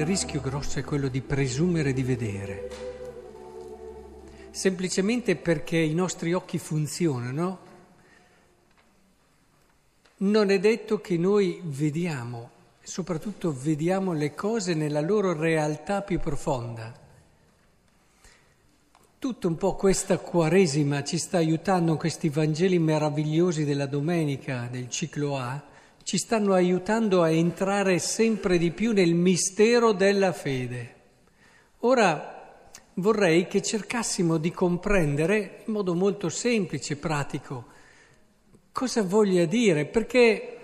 il rischio grosso è quello di presumere di vedere, semplicemente perché i nostri occhi funzionano. Non è detto che noi vediamo, soprattutto vediamo le cose nella loro realtà più profonda. Tutto un po' questa Quaresima ci sta aiutando, questi Vangeli meravigliosi della domenica del ciclo A, ci stanno aiutando a entrare sempre di più nel mistero della fede. Ora vorrei che cercassimo di comprendere in modo molto semplice, pratico, cosa voglia dire, perché,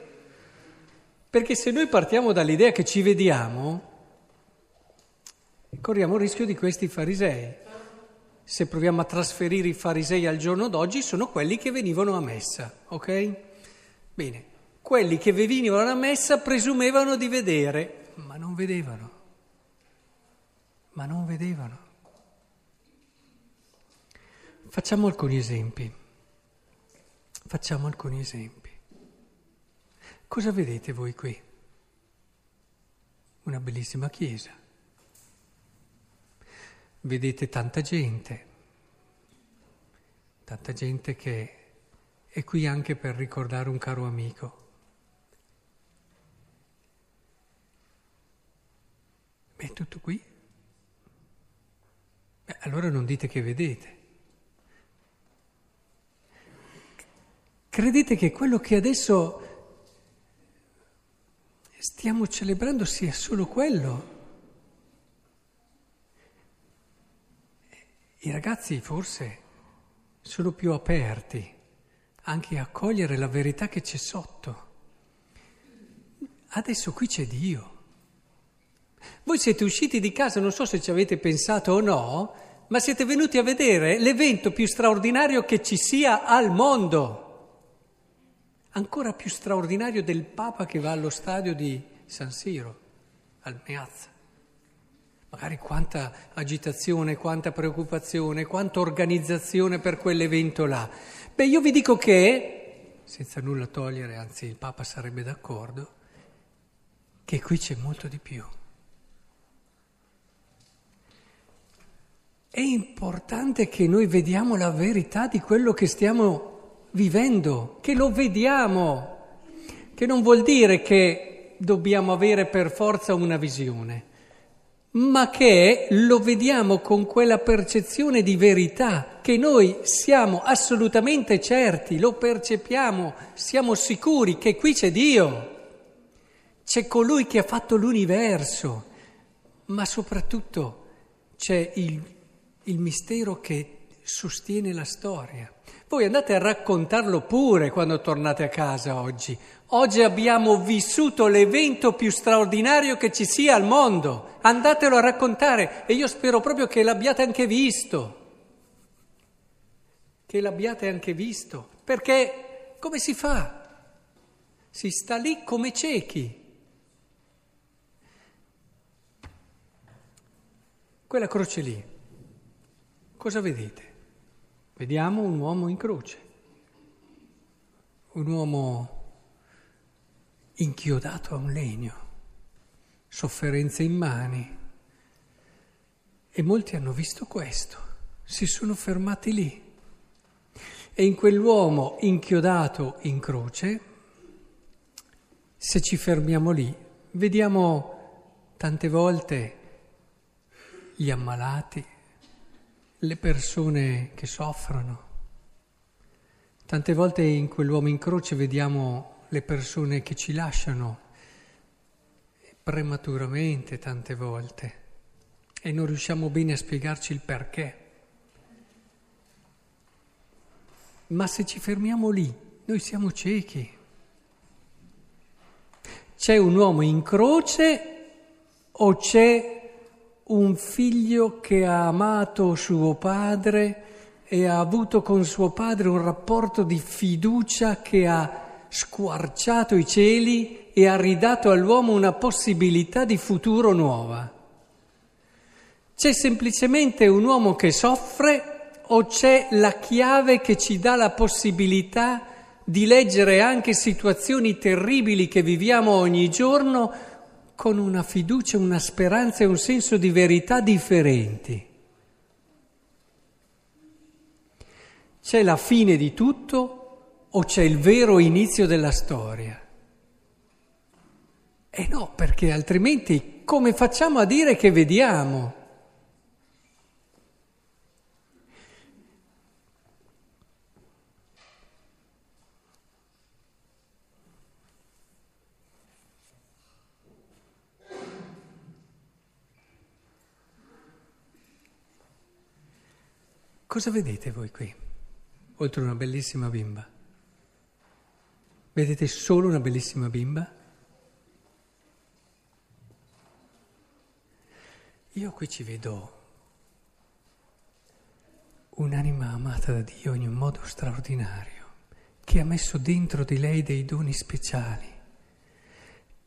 perché se noi partiamo dall'idea che ci vediamo, corriamo il rischio di questi farisei. Se proviamo a trasferire i farisei al giorno d'oggi, sono quelli che venivano a messa, ok? Bene, quelli che venivano alla messa presumevano di vedere, ma non vedevano, ma non vedevano. Facciamo alcuni esempi, facciamo alcuni esempi. Cosa vedete voi qui? Una bellissima chiesa. Vedete tanta gente, tanta gente che è qui anche per ricordare un caro amico. Tutto qui? Beh, allora non dite che vedete. Credete che quello che adesso stiamo celebrando sia solo quello? I ragazzi forse sono più aperti anche a cogliere la verità che c'è sotto. Adesso qui c'è Dio. Voi siete usciti di casa, non so se ci avete pensato o no, ma siete venuti a vedere l'evento più straordinario che ci sia al mondo. Ancora più straordinario del Papa che va allo stadio di San Siro, al Meazza. Magari quanta agitazione, quanta preoccupazione, quanta organizzazione per quell'evento là. Beh, io vi dico che, senza nulla togliere, anzi il Papa sarebbe d'accordo, che qui c'è molto di più. È importante che noi vediamo la verità di quello che stiamo vivendo, che lo vediamo, che non vuol dire che dobbiamo avere per forza una visione, ma che lo vediamo con quella percezione di verità, che noi siamo assolutamente certi, lo percepiamo, siamo sicuri che qui c'è Dio, c'è colui che ha fatto l'universo, ma soprattutto c'è il il mistero che sostiene la storia. Voi andate a raccontarlo pure quando tornate a casa oggi. Oggi abbiamo vissuto l'evento più straordinario che ci sia al mondo. Andatelo a raccontare e io spero proprio che l'abbiate anche visto. Che l'abbiate anche visto. Perché come si fa? Si sta lì come ciechi. Quella croce lì Cosa vedete? Vediamo un uomo in croce, un uomo inchiodato a un legno, sofferenze immani. E molti hanno visto questo, si sono fermati lì. E in quell'uomo inchiodato in croce, se ci fermiamo lì, vediamo tante volte gli ammalati, le persone che soffrono. Tante volte in quell'uomo in croce vediamo le persone che ci lasciano prematuramente tante volte e non riusciamo bene a spiegarci il perché. Ma se ci fermiamo lì, noi siamo ciechi. C'è un uomo in croce o c'è un figlio che ha amato suo padre e ha avuto con suo padre un rapporto di fiducia che ha squarciato i cieli e ha ridato all'uomo una possibilità di futuro nuova. C'è semplicemente un uomo che soffre o c'è la chiave che ci dà la possibilità di leggere anche situazioni terribili che viviamo ogni giorno con una fiducia, una speranza e un senso di verità differenti. C'è la fine di tutto o c'è il vero inizio della storia? E eh no, perché altrimenti come facciamo a dire che vediamo? Cosa vedete voi qui, oltre una bellissima bimba? Vedete solo una bellissima bimba? Io qui ci vedo un'anima amata da Dio in un modo straordinario, che ha messo dentro di lei dei doni speciali,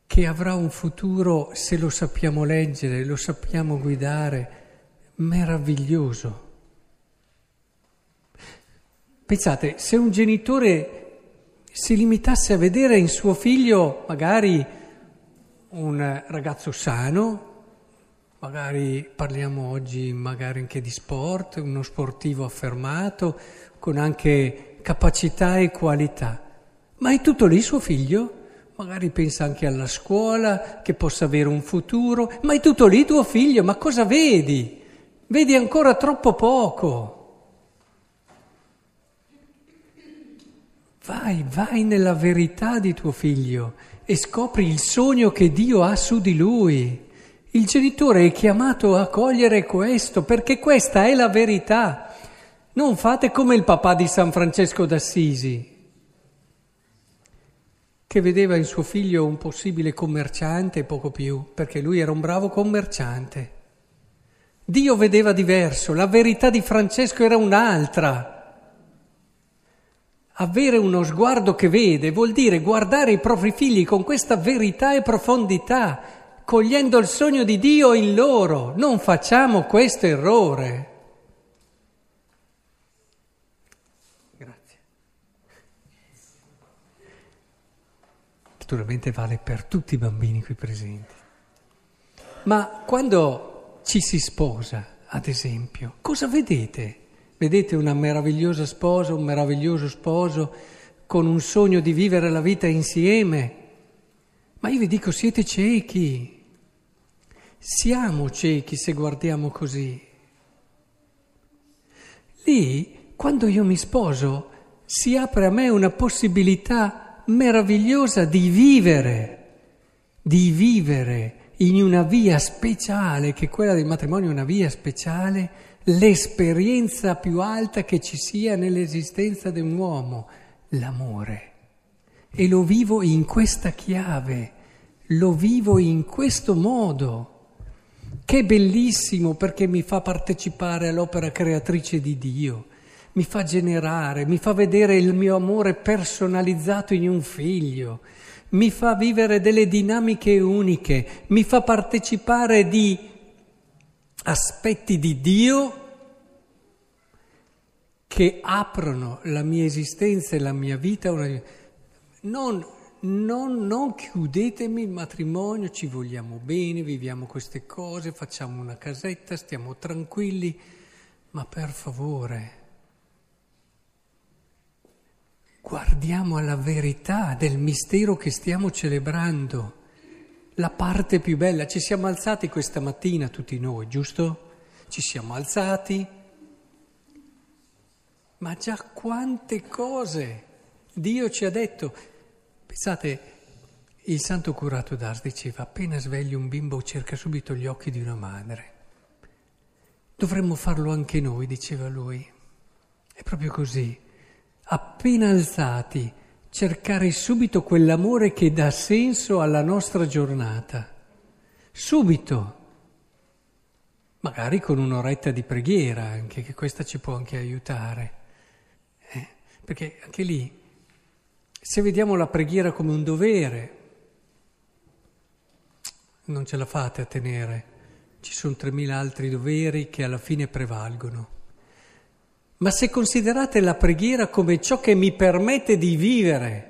che avrà un futuro, se lo sappiamo leggere, lo sappiamo guidare, meraviglioso. Pensate, se un genitore si limitasse a vedere in suo figlio magari un ragazzo sano, Magari parliamo oggi magari anche di sport, uno sportivo affermato, con anche capacità e qualità. Ma è tutto lì suo figlio? Magari pensa anche alla scuola, che possa avere un futuro, ma è tutto lì tuo figlio, ma cosa vedi? Vedi ancora troppo poco. Vai, vai nella verità di tuo figlio e scopri il sogno che Dio ha su di lui. Il genitore è chiamato a cogliere questo perché questa è la verità. Non fate come il papà di San Francesco d'Assisi, che vedeva in suo figlio un possibile commerciante e poco più, perché lui era un bravo commerciante. Dio vedeva diverso, la verità di Francesco era un'altra. Avere uno sguardo che vede vuol dire guardare i propri figli con questa verità e profondità cogliendo il sogno di Dio in loro. Non facciamo questo errore. Grazie. Naturalmente vale per tutti i bambini qui presenti. Ma quando ci si sposa, ad esempio, cosa vedete? Vedete una meravigliosa sposa, un meraviglioso sposo con un sogno di vivere la vita insieme. Ma io vi dico, siete ciechi. Siamo ciechi se guardiamo così. Lì, quando io mi sposo, si apre a me una possibilità meravigliosa di vivere, di vivere in una via speciale, che quella del matrimonio è una via speciale, l'esperienza più alta che ci sia nell'esistenza di un uomo, l'amore. E lo vivo in questa chiave, lo vivo in questo modo che è bellissimo perché mi fa partecipare all'opera creatrice di Dio, mi fa generare, mi fa vedere il mio amore personalizzato in un figlio, mi fa vivere delle dinamiche uniche, mi fa partecipare di aspetti di Dio che aprono la mia esistenza e la mia vita, una... non non, non chiudetemi il matrimonio, ci vogliamo bene, viviamo queste cose, facciamo una casetta, stiamo tranquilli, ma per favore guardiamo alla verità del mistero che stiamo celebrando, la parte più bella. Ci siamo alzati questa mattina tutti noi, giusto? Ci siamo alzati, ma già quante cose Dio ci ha detto. Pensate, il santo curato d'Ars diceva, appena svegli un bimbo cerca subito gli occhi di una madre. Dovremmo farlo anche noi, diceva lui. È proprio così. Appena alzati, cercare subito quell'amore che dà senso alla nostra giornata. Subito. Magari con un'oretta di preghiera anche, che questa ci può anche aiutare. Perché anche lì se vediamo la preghiera come un dovere, non ce la fate a tenere. Ci sono 3.000 altri doveri che alla fine prevalgono. Ma se considerate la preghiera come ciò che mi permette di vivere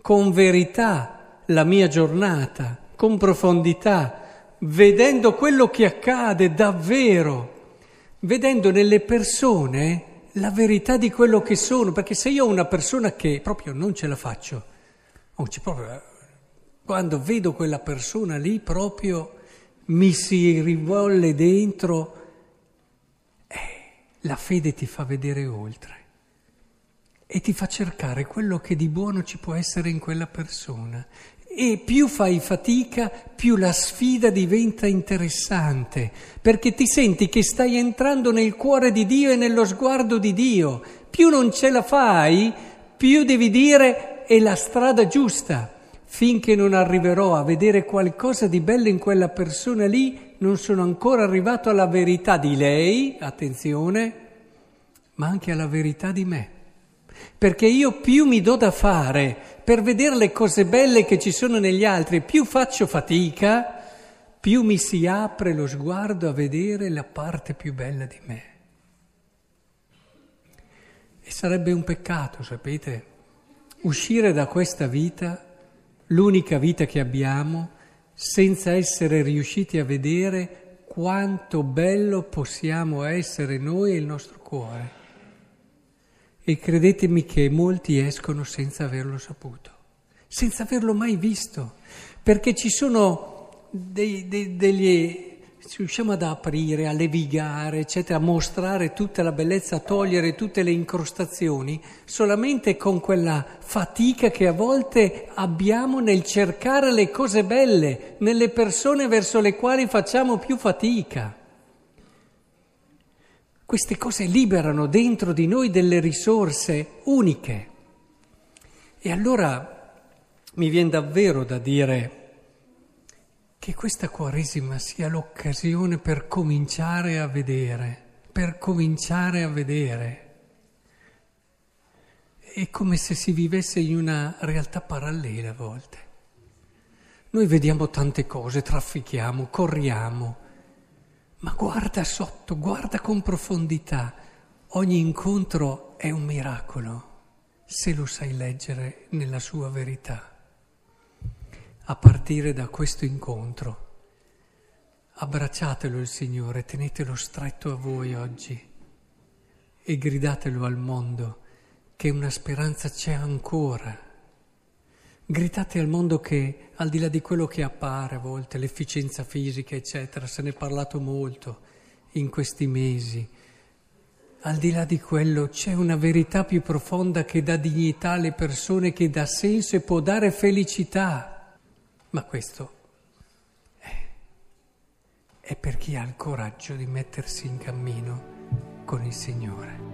con verità la mia giornata con profondità, vedendo quello che accade davvero, vedendo nelle persone la verità di quello che sono, perché se io ho una persona che proprio non ce la faccio, proprio, quando vedo quella persona lì proprio mi si rivolle dentro, eh, la fede ti fa vedere oltre e ti fa cercare quello che di buono ci può essere in quella persona. E più fai fatica, più la sfida diventa interessante, perché ti senti che stai entrando nel cuore di Dio e nello sguardo di Dio. Più non ce la fai, più devi dire è la strada giusta. Finché non arriverò a vedere qualcosa di bello in quella persona lì, non sono ancora arrivato alla verità di lei, attenzione, ma anche alla verità di me perché io più mi do da fare per vedere le cose belle che ci sono negli altri, più faccio fatica, più mi si apre lo sguardo a vedere la parte più bella di me. E sarebbe un peccato, sapete, uscire da questa vita, l'unica vita che abbiamo, senza essere riusciti a vedere quanto bello possiamo essere noi e il nostro cuore. E credetemi che molti escono senza averlo saputo, senza averlo mai visto, perché ci sono dei, dei, degli... riusciamo ad aprire, a levigare, eccetera, a mostrare tutta la bellezza, a togliere tutte le incrostazioni, solamente con quella fatica che a volte abbiamo nel cercare le cose belle, nelle persone verso le quali facciamo più fatica. Queste cose liberano dentro di noi delle risorse uniche. E allora mi viene davvero da dire che questa Quaresima sia l'occasione per cominciare a vedere, per cominciare a vedere. È come se si vivesse in una realtà parallela a volte. Noi vediamo tante cose, traffichiamo, corriamo, ma guarda sotto, guarda con profondità. Ogni incontro è un miracolo se lo sai leggere nella sua verità. A partire da questo incontro, abbracciatelo il Signore, tenetelo stretto a voi oggi e gridatelo al mondo che una speranza c'è ancora Gridate al mondo che al di là di quello che appare a volte, l'efficienza fisica, eccetera, se ne è parlato molto in questi mesi, al di là di quello c'è una verità più profonda che dà dignità alle persone, che dà senso e può dare felicità. Ma questo è, è per chi ha il coraggio di mettersi in cammino con il Signore.